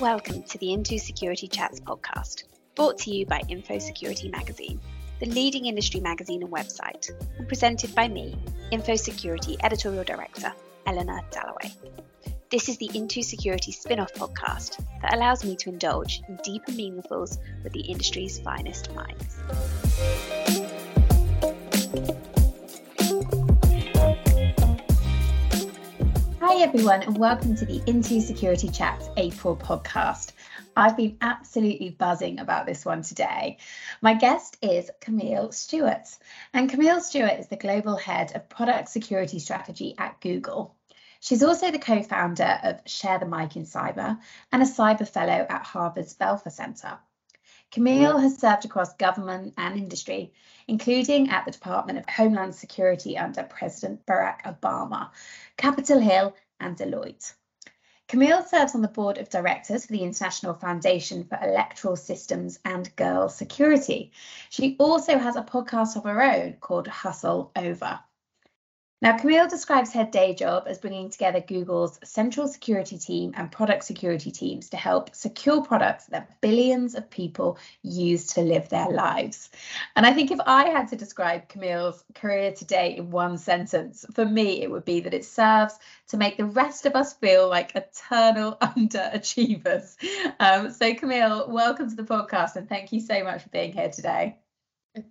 Welcome to the Into Security Chats podcast, brought to you by Infosecurity Magazine, the leading industry magazine and website, and presented by me, Infosecurity Editorial Director, Eleanor Dallaway. This is the Into Security spin off podcast that allows me to indulge in deeper meaningfuls with the industry's finest minds. Hi, everyone, and welcome to the Into Security Chats April podcast. I've been absolutely buzzing about this one today. My guest is Camille Stewart, and Camille Stewart is the global head of product security strategy at Google. She's also the co founder of Share the Mic in Cyber and a cyber fellow at Harvard's Belfer Center. Camille has served across government and industry, including at the Department of Homeland Security under President Barack Obama, Capitol Hill, and Deloitte. Camille serves on the board of directors for the International Foundation for Electoral Systems and Girl Security. She also has a podcast of her own called Hustle Over. Now, Camille describes her day job as bringing together Google's central security team and product security teams to help secure products that billions of people use to live their lives. And I think if I had to describe Camille's career today in one sentence, for me, it would be that it serves to make the rest of us feel like eternal underachievers. Um, so, Camille, welcome to the podcast and thank you so much for being here today.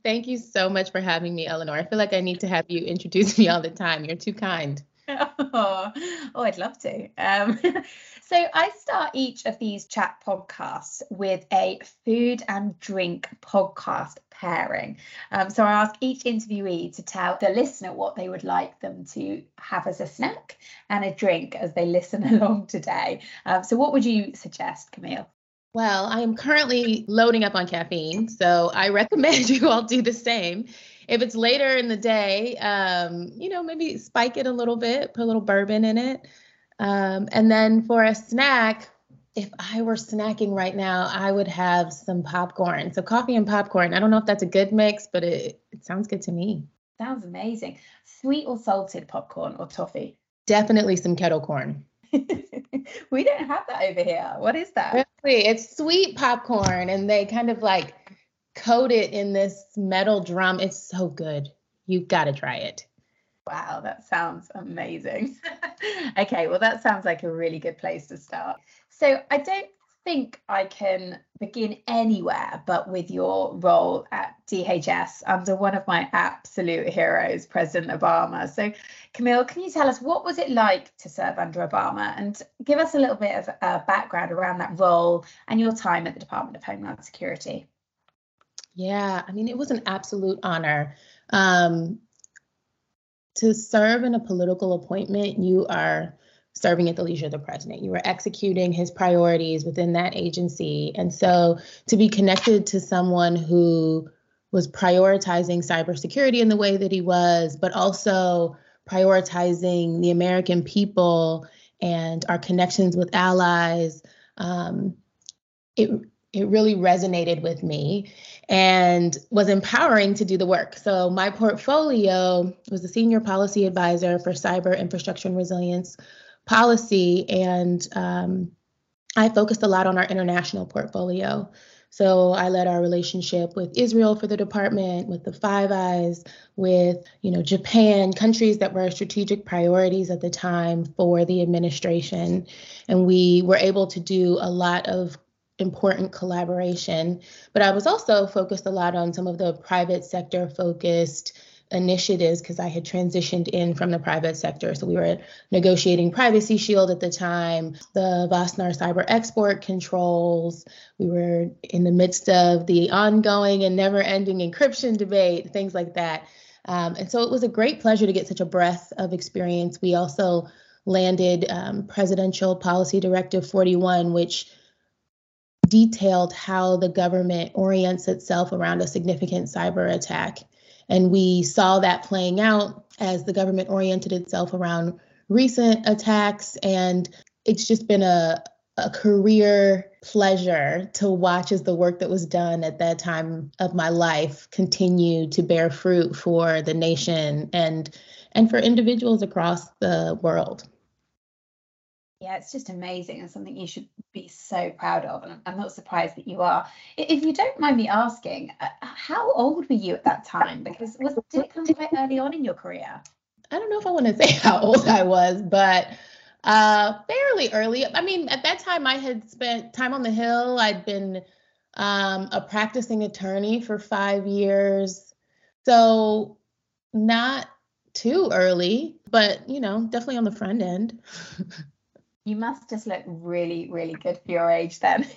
Thank you so much for having me, Eleanor. I feel like I need to have you introduce me all the time. You're too kind. Oh, oh I'd love to. Um, so I start each of these chat podcasts with a food and drink podcast pairing. Um, so I ask each interviewee to tell the listener what they would like them to have as a snack and a drink as they listen along today. Um, so what would you suggest, Camille? Well, I am currently loading up on caffeine, so I recommend you all do the same. If it's later in the day, um, you know, maybe spike it a little bit, put a little bourbon in it. Um, and then for a snack, if I were snacking right now, I would have some popcorn. So coffee and popcorn. I don't know if that's a good mix, but it, it sounds good to me. Sounds amazing. Sweet or salted popcorn or toffee? Definitely some kettle corn. we don't have that over here. What is that? Really? It's sweet popcorn and they kind of like coat it in this metal drum. It's so good. You've got to try it. Wow, that sounds amazing. okay, well, that sounds like a really good place to start. So, I don't think I can begin anywhere but with your role at DHS under one of my absolute heroes, President Obama. So, Camille, can you tell us what was it like to serve under Obama and give us a little bit of uh, background around that role and your time at the Department of Homeland Security? Yeah, I mean, it was an absolute honor. Um, to serve in a political appointment, you are serving at the leisure of the president. You were executing his priorities within that agency. And so to be connected to someone who was prioritizing cybersecurity in the way that he was, but also prioritizing the American people and our connections with allies, um, it it really resonated with me and was empowering to do the work. So my portfolio was a senior policy advisor for cyber infrastructure and resilience policy, and um, I focused a lot on our international portfolio. So I led our relationship with Israel for the department, with the Five Eyes, with you know Japan, countries that were strategic priorities at the time for the administration, and we were able to do a lot of important collaboration. But I was also focused a lot on some of the private sector focused initiatives because I had transitioned in from the private sector. So we were negotiating Privacy Shield at the time, the Wassenaar cyber export controls. We were in the midst of the ongoing and never ending encryption debate, things like that. Um, and so it was a great pleasure to get such a breadth of experience. We also landed um, Presidential Policy Directive 41, which detailed how the government orients itself around a significant cyber attack. And we saw that playing out as the government oriented itself around recent attacks. And it's just been a, a career pleasure to watch as the work that was done at that time of my life continue to bear fruit for the nation and and for individuals across the world. Yeah, it's just amazing and something you should be so proud of. And I'm not surprised that you are. If you don't mind me asking, uh, how old were you at that time? Because was, did it come quite early on in your career? I don't know if I want to say how old I was, but uh, fairly early. I mean, at that time, I had spent time on the Hill. I'd been um, a practicing attorney for five years. So, not too early, but, you know, definitely on the front end. You must just look really, really good for your age then.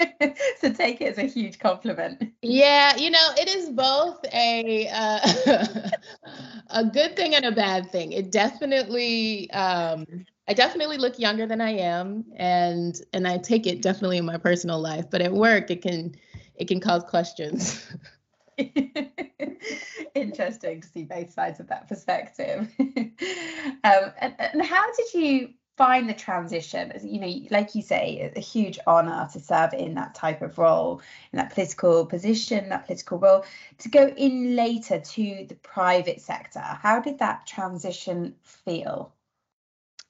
so take it as a huge compliment. Yeah, you know, it is both a uh, a good thing and a bad thing. It definitely um I definitely look younger than I am and and I take it definitely in my personal life, but at work it can it can cause questions. Interesting to see both sides of that perspective. um, and, and how did you find the transition. You know like you say a huge honor to serve in that type of role in that political position that political role. To go in later to the private sector how did that transition feel?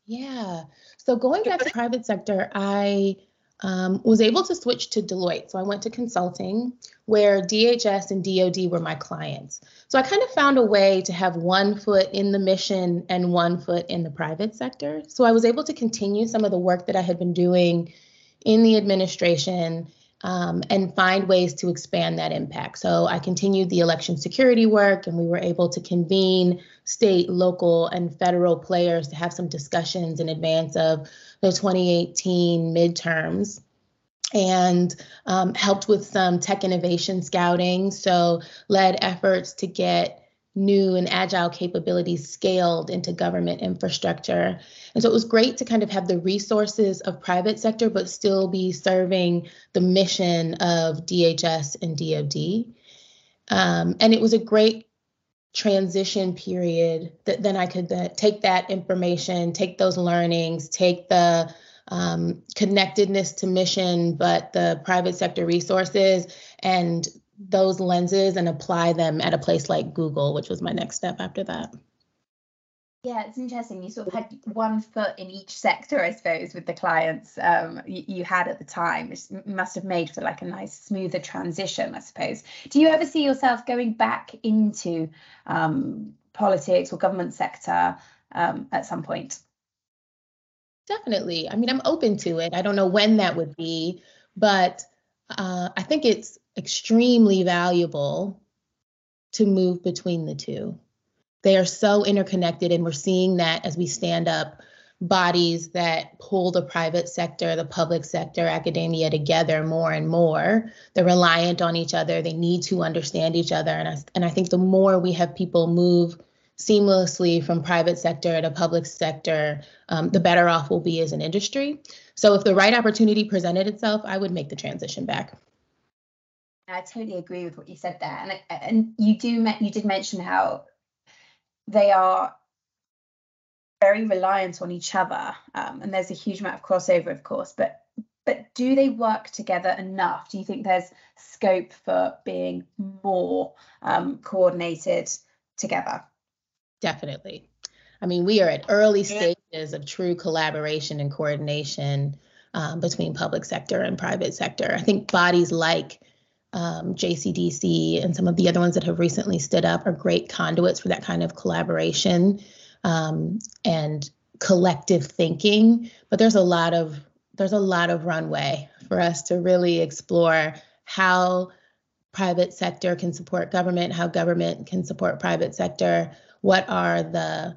Yeah. So going back to the private sector i um, was able to switch to Deloitte. So I went to consulting where DHS and DoD were my clients. So I kind of found a way to have one foot in the mission and one foot in the private sector. So I was able to continue some of the work that I had been doing in the administration um, and find ways to expand that impact. So I continued the election security work, and we were able to convene state, local, and federal players to have some discussions in advance of the 2018 midterms and um, helped with some tech innovation scouting. So, led efforts to get new and agile capabilities scaled into government infrastructure. And so it was great to kind of have the resources of private sector, but still be serving the mission of DHS and DoD. Um, and it was a great transition period that then I could uh, take that information, take those learnings, take the um, connectedness to mission, but the private sector resources and those lenses and apply them at a place like Google, which was my next step after that. Yeah, it's interesting. You sort of had one foot in each sector, I suppose, with the clients um, you, you, had at the time, which must have made for like a nice, smoother transition, I suppose. Do you ever see yourself going back into um, politics or government sector um, at some point? Definitely. I mean, I'm open to it. I don't know when that would be, but uh, I think it's extremely valuable to move between the two. They are so interconnected, and we're seeing that as we stand up bodies that pull the private sector, the public sector, academia together more and more. They're reliant on each other. They need to understand each other. And I, and I think the more we have people move seamlessly from private sector to public sector, um, the better off we'll be as an industry. So if the right opportunity presented itself, I would make the transition back. I totally agree with what you said there, and and you do you did mention how they are very reliant on each other, um, and there's a huge amount of crossover, of course. But but do they work together enough? Do you think there's scope for being more um, coordinated together? Definitely. I mean, we are at early stages of true collaboration and coordination um, between public sector and private sector. I think bodies like um, JCDC and some of the other ones that have recently stood up are great conduits for that kind of collaboration um, and collective thinking. But there's a lot of there's a lot of runway for us to really explore how private sector can support government, how government can support private sector, what are the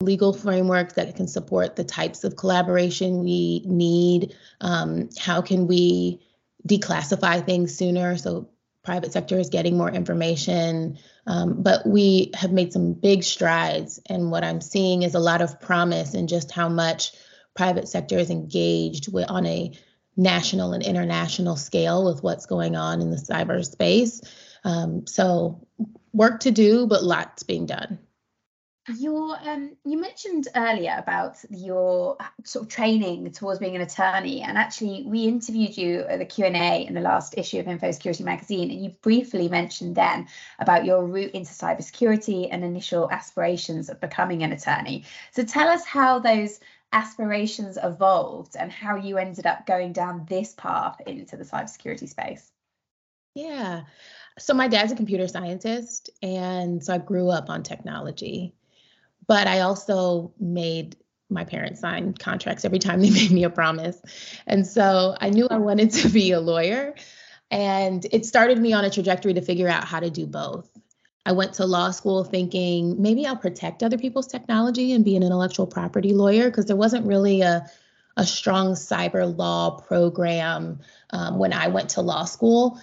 legal frameworks that can support the types of collaboration we need, um, how can we declassify things sooner so private sector is getting more information. Um, but we have made some big strides and what i'm seeing is a lot of promise in just how much private sector is engaged with, on a national and international scale with what's going on in the cyberspace um, so work to do but lots being done your um, you mentioned earlier about your sort of training towards being an attorney, and actually we interviewed you at the Q and A in the last issue of Infosecurity magazine, and you briefly mentioned then about your route into cybersecurity and initial aspirations of becoming an attorney. So tell us how those aspirations evolved and how you ended up going down this path into the cybersecurity space. Yeah. So my dad's a computer scientist, and so I grew up on technology. But I also made my parents sign contracts every time they made me a promise. And so I knew I wanted to be a lawyer. And it started me on a trajectory to figure out how to do both. I went to law school thinking maybe I'll protect other people's technology and be an intellectual property lawyer because there wasn't really a, a strong cyber law program um, when I went to law school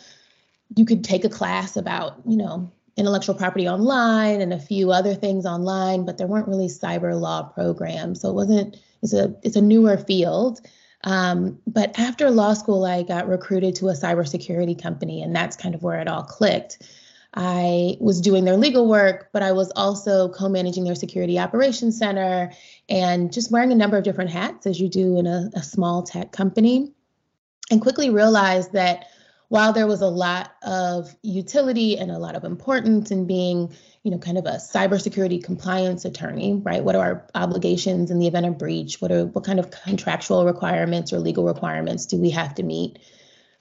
you could take a class about, you know, intellectual property online and a few other things online, but there weren't really cyber law programs. So it wasn't, it's a it's a newer field. Um, but after law school, I got recruited to a cybersecurity company, and that's kind of where it all clicked. I was doing their legal work, but I was also co managing their security operations center and just wearing a number of different hats as you do in a, a small tech company. And quickly realized that while there was a lot of utility and a lot of importance in being, you know, kind of a cybersecurity compliance attorney, right? What are our obligations in the event of breach? What are what kind of contractual requirements or legal requirements do we have to meet?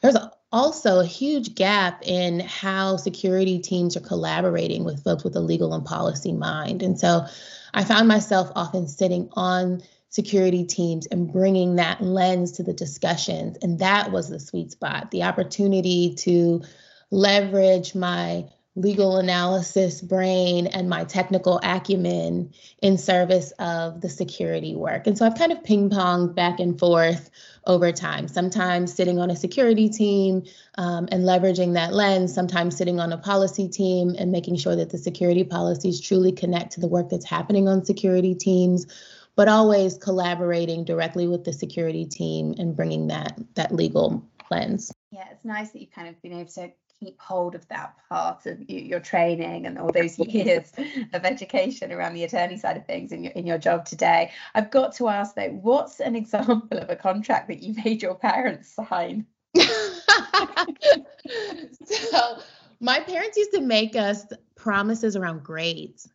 There's also a huge gap in how security teams are collaborating with folks with a legal and policy mind. And so I found myself often sitting on security teams and bringing that lens to the discussions. And that was the sweet spot the opportunity to leverage my legal analysis brain and my technical acumen in service of the security work. And so I've kind of ping ponged back and forth over time, sometimes sitting on a security team um, and leveraging that lens, sometimes sitting on a policy team and making sure that the security policies truly connect to the work that's happening on security teams but always collaborating directly with the security team and bringing that that legal lens. Yeah, it's nice that you've kind of been able to keep hold of that part of your training and all those years of education around the attorney side of things in your in your job today. I've got to ask though, what's an example of a contract that you made your parents sign? so my parents used to make us promises around grades.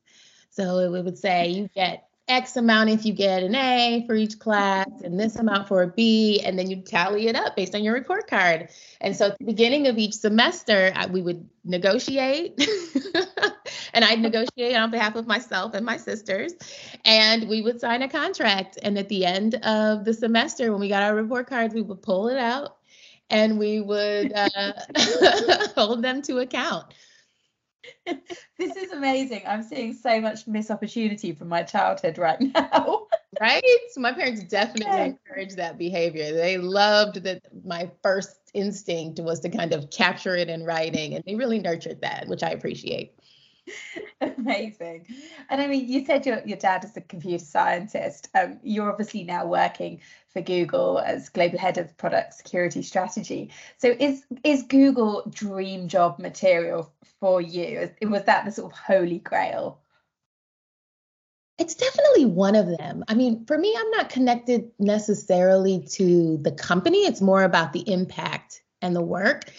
So it would say you get X amount if you get an A for each class and this amount for a B, and then you tally it up based on your report card. And so at the beginning of each semester, I, we would negotiate, and I'd negotiate on behalf of myself and my sisters, and we would sign a contract. And at the end of the semester, when we got our report cards, we would pull it out and we would uh, hold them to account. This is amazing. I'm seeing so much missed opportunity from my childhood right now. right? So My parents definitely yeah. encouraged that behavior. They loved that my first instinct was to kind of capture it in writing, and they really nurtured that, which I appreciate. Amazing. And I mean, you said your, your dad is a computer scientist. Um, you're obviously now working for Google as global head of product security strategy. So is is Google dream job material for you? Was that the sort of holy grail? It's definitely one of them. I mean, for me, I'm not connected necessarily to the company. It's more about the impact and the work.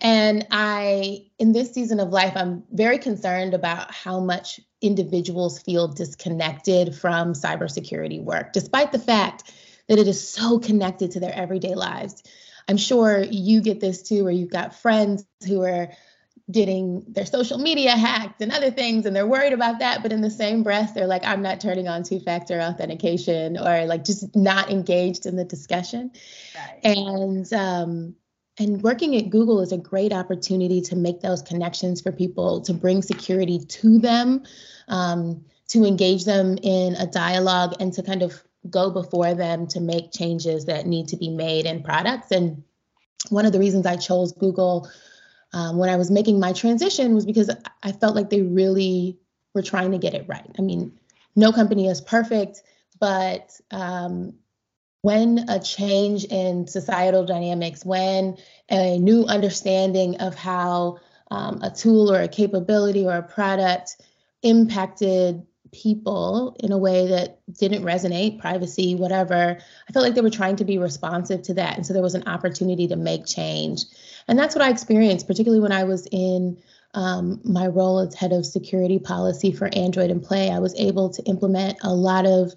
And I, in this season of life, I'm very concerned about how much individuals feel disconnected from cybersecurity work, despite the fact that it is so connected to their everyday lives. I'm sure you get this too, where you've got friends who are getting their social media hacked and other things and they're worried about that but in the same breath they're like i'm not turning on two factor authentication or like just not engaged in the discussion right. and um, and working at Google is a great opportunity to make those connections for people, to bring security to them, um, to engage them in a dialogue, and to kind of go before them to make changes that need to be made in products. And one of the reasons I chose Google um, when I was making my transition was because I felt like they really were trying to get it right. I mean, no company is perfect, but um, when a change in societal dynamics, when a new understanding of how um, a tool or a capability or a product impacted people in a way that didn't resonate, privacy, whatever. I felt like they were trying to be responsive to that. And so there was an opportunity to make change. And that's what I experienced, particularly when I was in um, my role as head of security policy for Android and Play. I was able to implement a lot of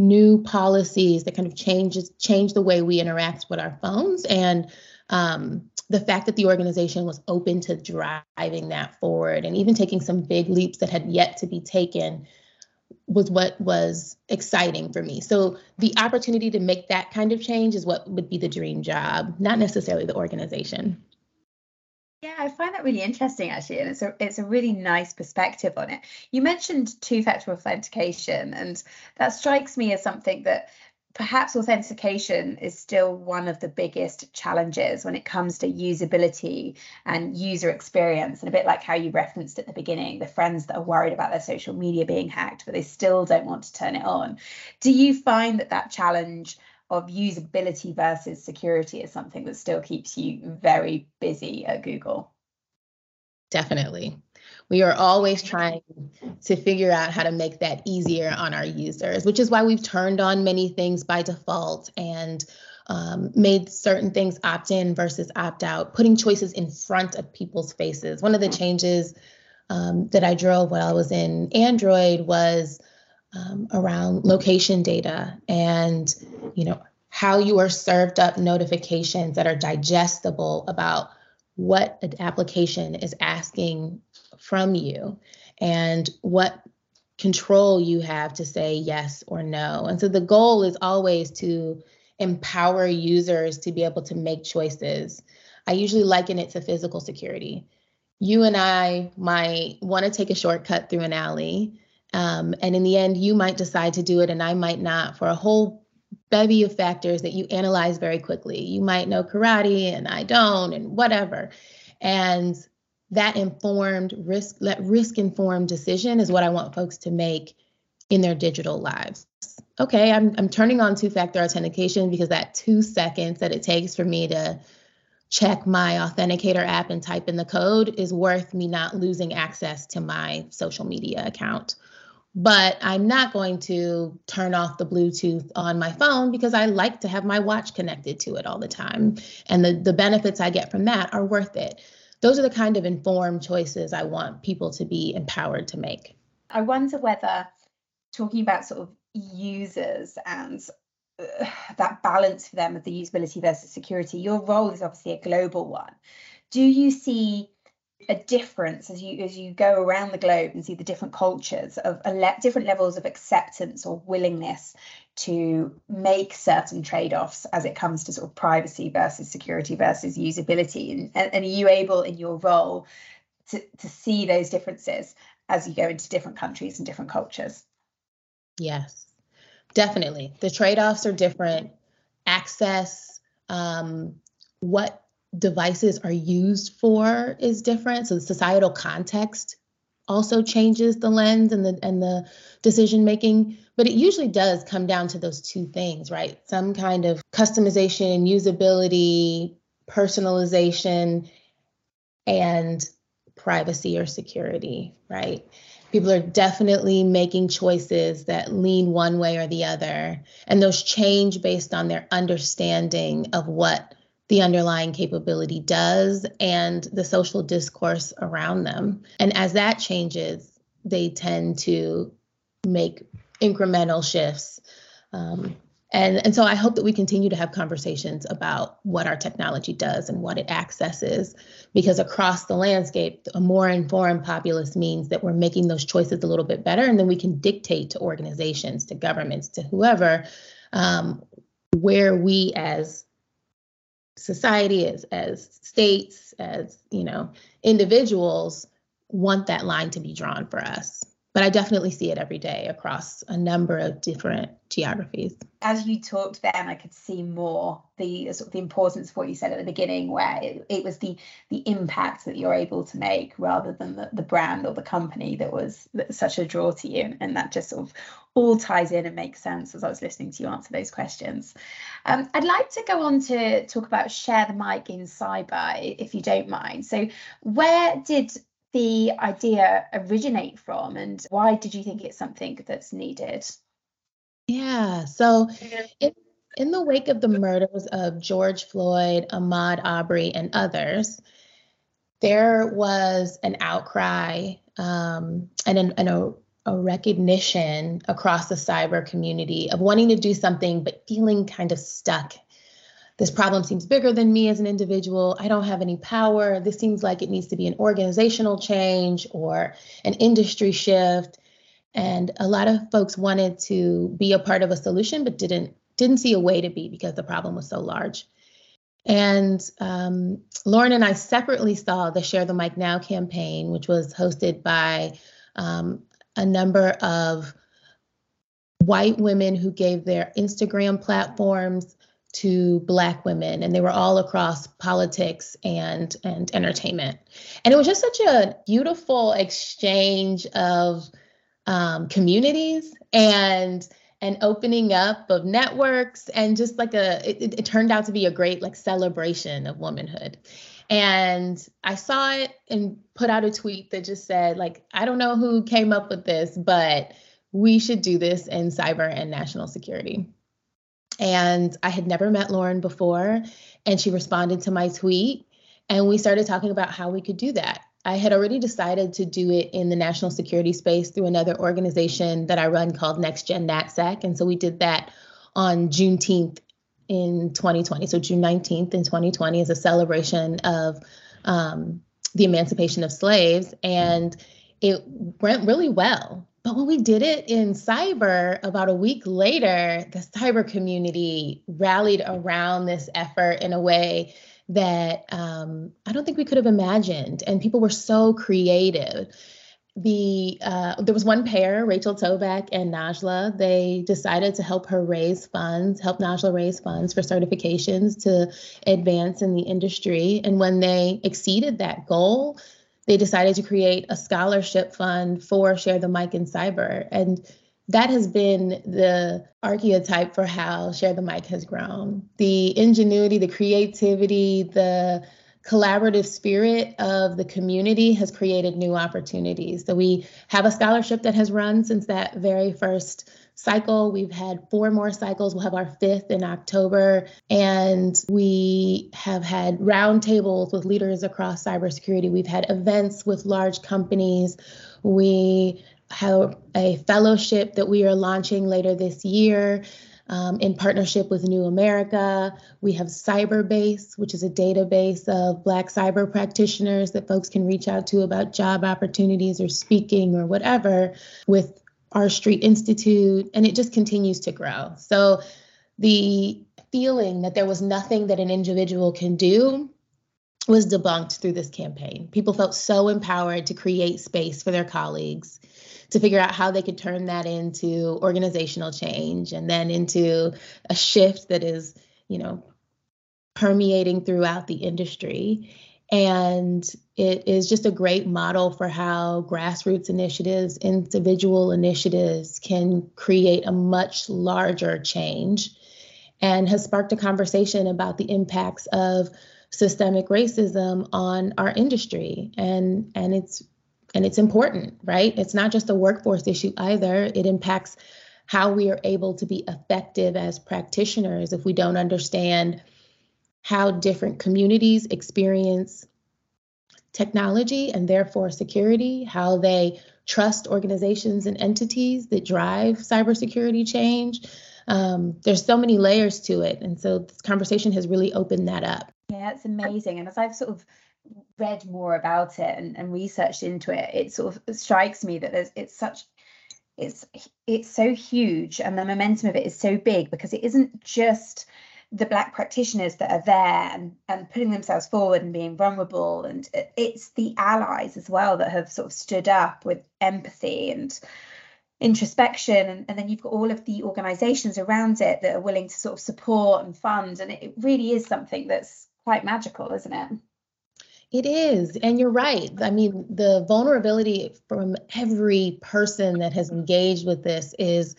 new policies that kind of changes change the way we interact with our phones and um, the fact that the organization was open to driving that forward and even taking some big leaps that had yet to be taken was what was exciting for me. So the opportunity to make that kind of change is what would be the dream job, not necessarily the organization. Yeah, I find that really interesting actually, and it's a it's a really nice perspective on it. You mentioned two-factor authentication, and that strikes me as something that perhaps authentication is still one of the biggest challenges when it comes to usability and user experience and a bit like how you referenced at the beginning the friends that are worried about their social media being hacked but they still don't want to turn it on do you find that that challenge of usability versus security is something that still keeps you very busy at google definitely we are always trying to figure out how to make that easier on our users, which is why we've turned on many things by default and um, made certain things opt in versus opt out, putting choices in front of people's faces. One of the changes um, that I drove while I was in Android was um, around location data and, you know, how you are served up notifications that are digestible about what an application is asking from you and what control you have to say yes or no. And so the goal is always to empower users to be able to make choices. I usually liken it to physical security. You and I might want to take a shortcut through an alley. Um, and in the end, you might decide to do it, and I might not for a whole bevy of factors that you analyze very quickly. You might know karate, and I don't, and whatever. And that informed risk that risk informed decision is what i want folks to make in their digital lives okay i'm, I'm turning on two factor authentication because that two seconds that it takes for me to check my authenticator app and type in the code is worth me not losing access to my social media account but i'm not going to turn off the bluetooth on my phone because i like to have my watch connected to it all the time and the, the benefits i get from that are worth it those are the kind of informed choices I want people to be empowered to make. I wonder whether talking about sort of users and uh, that balance for them of the usability versus security, your role is obviously a global one. Do you see a difference as you as you go around the globe and see the different cultures of le- different levels of acceptance or willingness to make certain trade-offs as it comes to sort of privacy versus security versus usability. And, and are you able in your role to, to see those differences as you go into different countries and different cultures? Yes definitely. The trade-offs are different. Access um, what devices are used for is different. So the societal context also changes the lens and the and the decision making but it usually does come down to those two things right some kind of customization usability personalization and privacy or security right people are definitely making choices that lean one way or the other and those change based on their understanding of what the underlying capability does and the social discourse around them. And as that changes, they tend to make incremental shifts. Um, and, and so I hope that we continue to have conversations about what our technology does and what it accesses, because across the landscape, a more informed populace means that we're making those choices a little bit better. And then we can dictate to organizations, to governments, to whoever, um, where we as society, as as states, as you know, individuals want that line to be drawn for us. But I definitely see it every day across a number of different geographies. As you talked then, I could see more the sort of the importance of what you said at the beginning, where it, it was the the impact that you're able to make rather than the, the brand or the company that was such a draw to you. And that just sort of all ties in and makes sense as I was listening to you answer those questions. Um, I'd like to go on to talk about share the mic in cyber, if you don't mind. So, where did the idea originate from and why did you think it's something that's needed? Yeah, so in, in the wake of the murders of George Floyd, Ahmaud Arbery, and others, there was an outcry um, and, an, and a, a recognition across the cyber community of wanting to do something but feeling kind of stuck this problem seems bigger than me as an individual. I don't have any power. This seems like it needs to be an organizational change or an industry shift. And a lot of folks wanted to be a part of a solution, but didn't didn't see a way to be because the problem was so large. And um, Lauren and I separately saw the Share the Mic Now campaign, which was hosted by um, a number of white women who gave their Instagram platforms to black women and they were all across politics and and entertainment. And it was just such a beautiful exchange of um, communities and an opening up of networks and just like a it, it turned out to be a great like celebration of womanhood. And i saw it and put out a tweet that just said like i don't know who came up with this but we should do this in cyber and national security and I had never met Lauren before. And she responded to my tweet. And we started talking about how we could do that. I had already decided to do it in the national security space through another organization that I run called Next Gen NatSec. And so we did that on Juneteenth in 2020. So June 19th in 2020 is a celebration of um, the emancipation of slaves. And it went really well. But when we did it in cyber, about a week later, the cyber community rallied around this effort in a way that um, I don't think we could have imagined. And people were so creative. The uh, there was one pair, Rachel Tobac and Najla. They decided to help her raise funds, help Najla raise funds for certifications to advance in the industry. And when they exceeded that goal, they decided to create a scholarship fund for Share the Mic in Cyber. And that has been the archetype for how Share the Mic has grown. The ingenuity, the creativity, the collaborative spirit of the community has created new opportunities. So we have a scholarship that has run since that very first cycle. We've had four more cycles. We'll have our fifth in October. And we have had roundtables with leaders across cybersecurity. We've had events with large companies. We have a fellowship that we are launching later this year. Um, in partnership with New America. We have Cyberbase, which is a database of Black cyber practitioners that folks can reach out to about job opportunities or speaking or whatever, with R Street Institute, and it just continues to grow. So the feeling that there was nothing that an individual can do was debunked through this campaign. People felt so empowered to create space for their colleagues, to figure out how they could turn that into organizational change and then into a shift that is, you know, permeating throughout the industry. And it is just a great model for how grassroots initiatives, individual initiatives can create a much larger change and has sparked a conversation about the impacts of systemic racism on our industry. And and it's and it's important right? It's not just a workforce issue either. It impacts how we are able to be effective as practitioners if we don't understand how different communities experience technology and therefore security, how they trust organizations and entities that drive cybersecurity change. Um, there's so many layers to it. And so this conversation has really opened that up. Yeah, it's amazing. And as I've sort of read more about it and, and researched into it, it sort of strikes me that there's it's such it's it's so huge and the momentum of it is so big because it isn't just the black practitioners that are there and, and putting themselves forward and being vulnerable and it's the allies as well that have sort of stood up with empathy and introspection and, and then you've got all of the organizations around it that are willing to sort of support and fund and it really is something that's quite magical isn't it it is. And you're right. I mean, the vulnerability from every person that has engaged with this is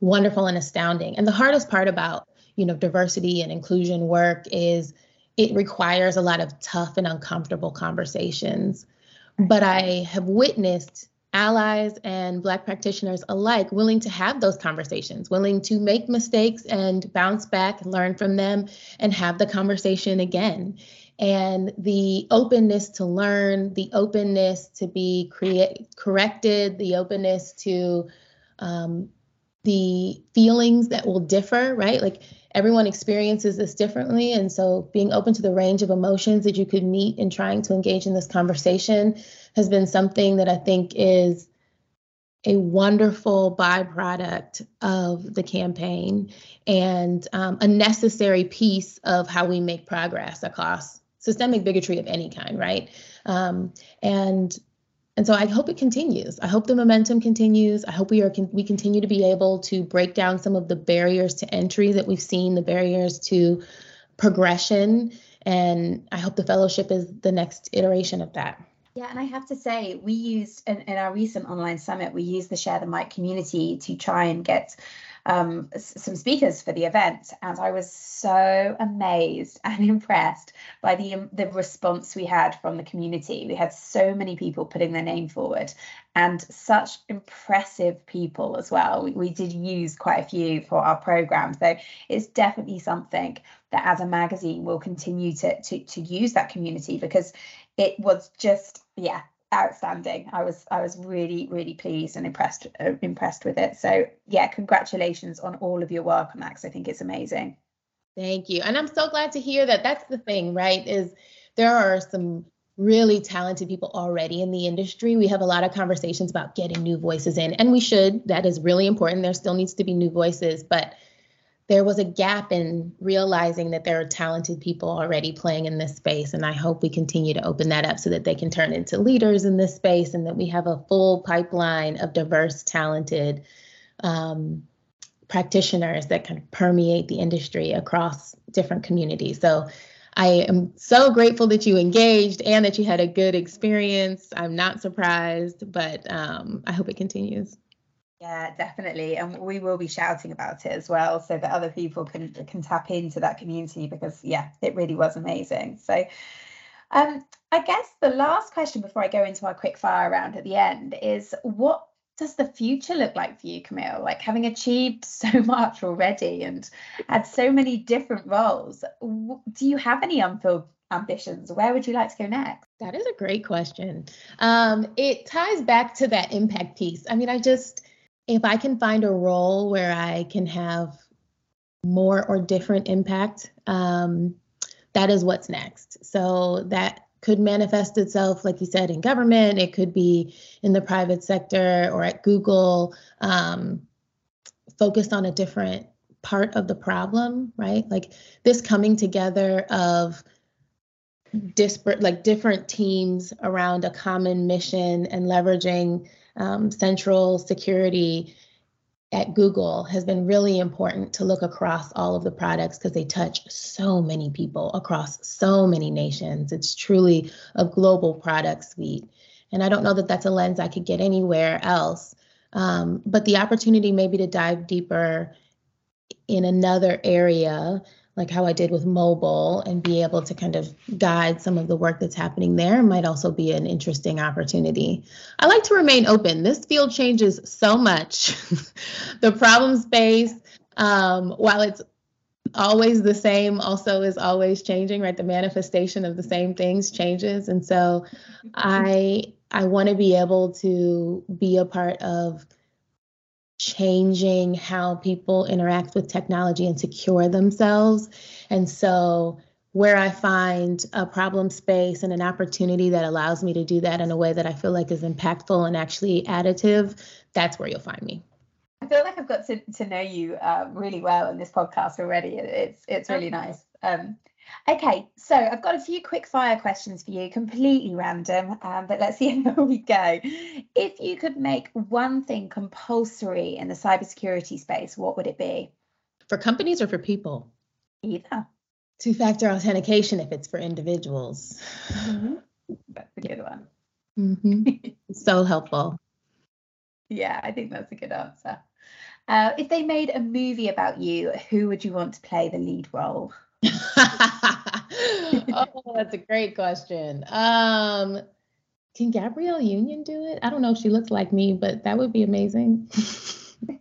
wonderful and astounding. And the hardest part about you know diversity and inclusion work is it requires a lot of tough and uncomfortable conversations but I have witnessed allies and Black practitioners alike willing to have those conversations, willing to make mistakes and bounce back, learn from them, and have the conversation again. And the openness to learn, the openness to be create, corrected, the openness to um, the feelings that will differ, right? Like everyone experiences this differently. And so being open to the range of emotions that you could meet in trying to engage in this conversation has been something that I think is a wonderful byproduct of the campaign and um, a necessary piece of how we make progress across systemic bigotry of any kind, right? Um, and and so I hope it continues. I hope the momentum continues. I hope we are we continue to be able to break down some of the barriers to entry that we've seen, the barriers to progression, and I hope the fellowship is the next iteration of that. Yeah, and I have to say, we used in, in our recent online summit, we used the Share the Mic community to try and get um, some speakers for the event, and I was so amazed and impressed by the um, the response we had from the community. We had so many people putting their name forward, and such impressive people as well. We, we did use quite a few for our program, so it's definitely something that as a magazine we'll continue to to to use that community because it was just yeah outstanding. I was I was really really pleased and impressed uh, impressed with it. So yeah, congratulations on all of your work because I think it's amazing. Thank you, and I'm so glad to hear that. That's the thing, right? Is there are some really talented people already in the industry. We have a lot of conversations about getting new voices in, and we should. That is really important. There still needs to be new voices, but there was a gap in realizing that there are talented people already playing in this space. And I hope we continue to open that up so that they can turn into leaders in this space and that we have a full pipeline of diverse, talented um, practitioners that can permeate the industry across different communities. So I am so grateful that you engaged and that you had a good experience. I'm not surprised, but um, I hope it continues. Yeah, definitely, and we will be shouting about it as well, so that other people can can tap into that community because yeah, it really was amazing. So, um, I guess the last question before I go into our quick fire round at the end is what does the future look like for you, Camille? Like having achieved so much already and had so many different roles, do you have any unfilled ambitions? Where would you like to go next? That is a great question. Um, it ties back to that impact piece. I mean, I just if I can find a role where I can have more or different impact, um, that is what's next. So that could manifest itself, like you said, in government. It could be in the private sector or at Google, um, focused on a different part of the problem, right? Like this coming together of disparate, like different teams around a common mission and leveraging um, central security at Google has been really important to look across all of the products because they touch so many people across so many nations. It's truly a global product suite. And I don't know that that's a lens I could get anywhere else. Um, but the opportunity maybe to dive deeper in another area like how I did with mobile and be able to kind of guide some of the work that's happening there might also be an interesting opportunity. I like to remain open. This field changes so much. the problem space, um, while it's always the same, also is always changing, right? The manifestation of the same things changes. And so I I want to be able to be a part of changing how people interact with technology and secure themselves. And so, where I find a problem space and an opportunity that allows me to do that in a way that I feel like is impactful and actually additive, that's where you'll find me. I feel like I've got to, to know you uh, really well in this podcast already. It's it's really nice. Um, Okay, so I've got a few quick fire questions for you, completely random, um, but let's see how we go. If you could make one thing compulsory in the cybersecurity space, what would it be? For companies or for people? Either. Two factor authentication if it's for individuals. Mm-hmm. That's a good one. Mm-hmm. so helpful. Yeah, I think that's a good answer. Uh, if they made a movie about you, who would you want to play the lead role? oh, that's a great question. Um, can Gabrielle Union do it? I don't know if she looks like me, but that would be amazing.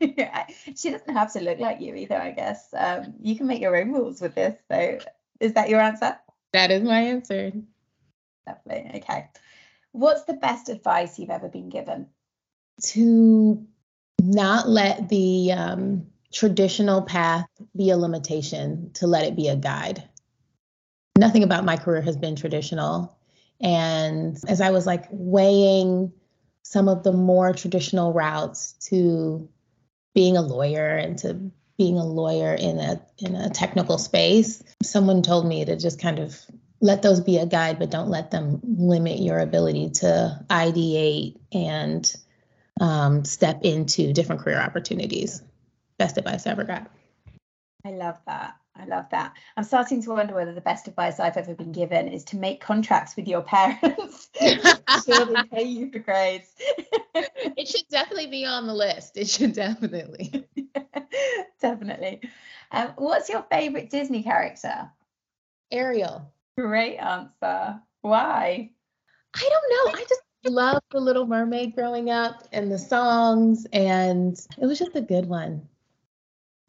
she doesn't have to look like you either, I guess. Um, you can make your own rules with this. So, is that your answer? That is my answer. Lovely. Okay. What's the best advice you've ever been given? To not let the um, traditional path be a limitation, to let it be a guide. Nothing about my career has been traditional. And as I was like weighing some of the more traditional routes to being a lawyer and to being a lawyer in a in a technical space, someone told me to just kind of let those be a guide, but don't let them limit your ability to ideate and um, step into different career opportunities. Best advice I ever got. I love that. I love that. I'm starting to wonder whether the best advice I've ever been given is to make contracts with your parents. sure they pay you for grades. it should definitely be on the list. It should definitely. definitely. Um, what's your favorite Disney character? Ariel. Great answer. Why? I don't know. I just loved The Little Mermaid growing up and the songs, and it was just a good one.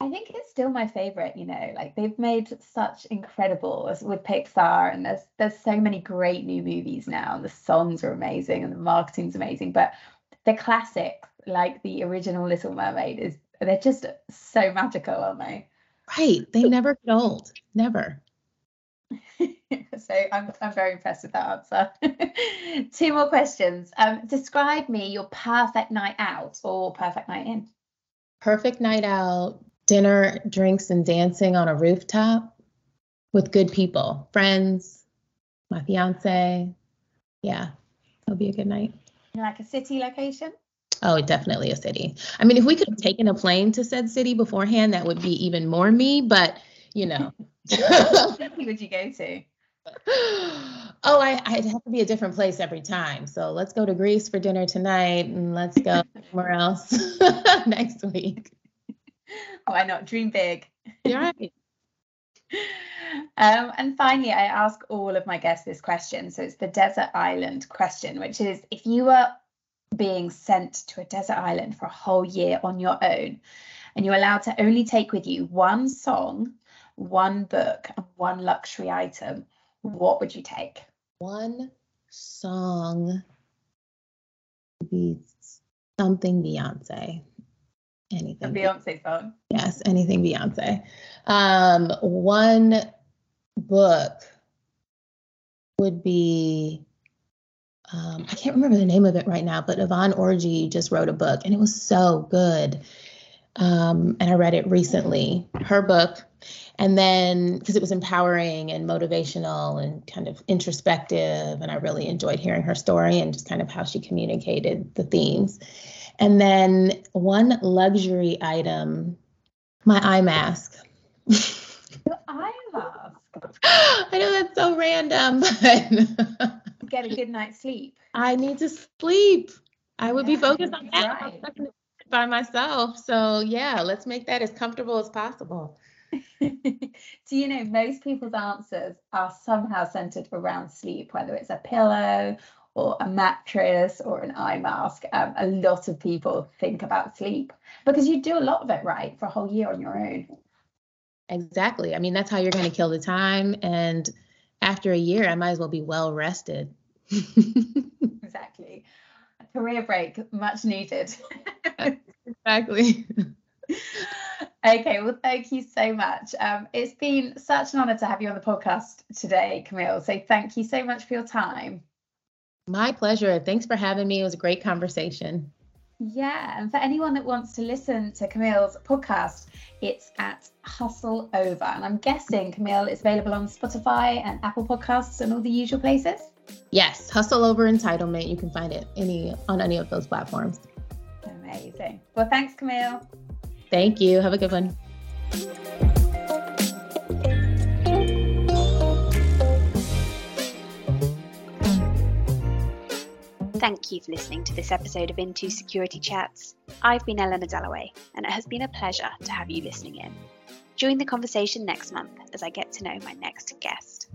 I think it's still my favorite, you know, like they've made such incredible with Pixar and there's there's so many great new movies now. The songs are amazing and the marketing's amazing, but the classics like the original Little Mermaid is they're just so magical, aren't they? Right. They never get old. Never. so I'm I'm very impressed with that answer. Two more questions. Um, describe me your perfect night out or perfect night in. Perfect night out dinner, drinks, and dancing on a rooftop with good people, friends, my fiance. Yeah, it'll be a good night. Like a city location? Oh, definitely a city. I mean, if we could have taken a plane to said city beforehand, that would be even more me, but you know. what city would you go to? Oh, I, I'd have to be a different place every time. So let's go to Greece for dinner tonight and let's go somewhere else next week. Why not dream big? You're right. Um, and finally, I ask all of my guests this question. So it's the desert island question, which is if you were being sent to a desert island for a whole year on your own, and you're allowed to only take with you one song, one book, and one luxury item, what would you take? One song would be something Beyonce anything. A Beyonce song. Yes, anything Beyonce. Um, one book would be um, I can't remember the name of it right now, but Yvonne Orji just wrote a book and it was so good. Um, and I read it recently, her book. And then because it was empowering and motivational and kind of introspective, and I really enjoyed hearing her story and just kind of how she communicated the themes. And then one luxury item, my eye mask. Your eye mask. I know that's so random, but get a good night's sleep. I need to sleep. I would yeah, be focused on that right. by myself. So yeah, let's make that as comfortable as possible. Do you know most people's answers are somehow centered around sleep, whether it's a pillow or a mattress or an eye mask, um, a lot of people think about sleep because you do a lot of it right for a whole year on your own. Exactly. I mean, that's how you're going to kill the time. And after a year, I might as well be well rested. exactly. A career break, much needed. exactly. okay, well, thank you so much. Um, it's been such an honor to have you on the podcast today, Camille. So thank you so much for your time. My pleasure. Thanks for having me. It was a great conversation. Yeah, and for anyone that wants to listen to Camille's podcast, it's at Hustle Over. And I'm guessing, Camille, is available on Spotify and Apple Podcasts and all the usual places. Yes, Hustle Over Entitlement. You can find it any on any of those platforms. Amazing. Well, thanks, Camille. Thank you. Have a good one. Thank you for listening to this episode of Infosecurity Chats. I've been Eleanor Dallaway, and it has been a pleasure to have you listening in. Join the conversation next month as I get to know my next guest.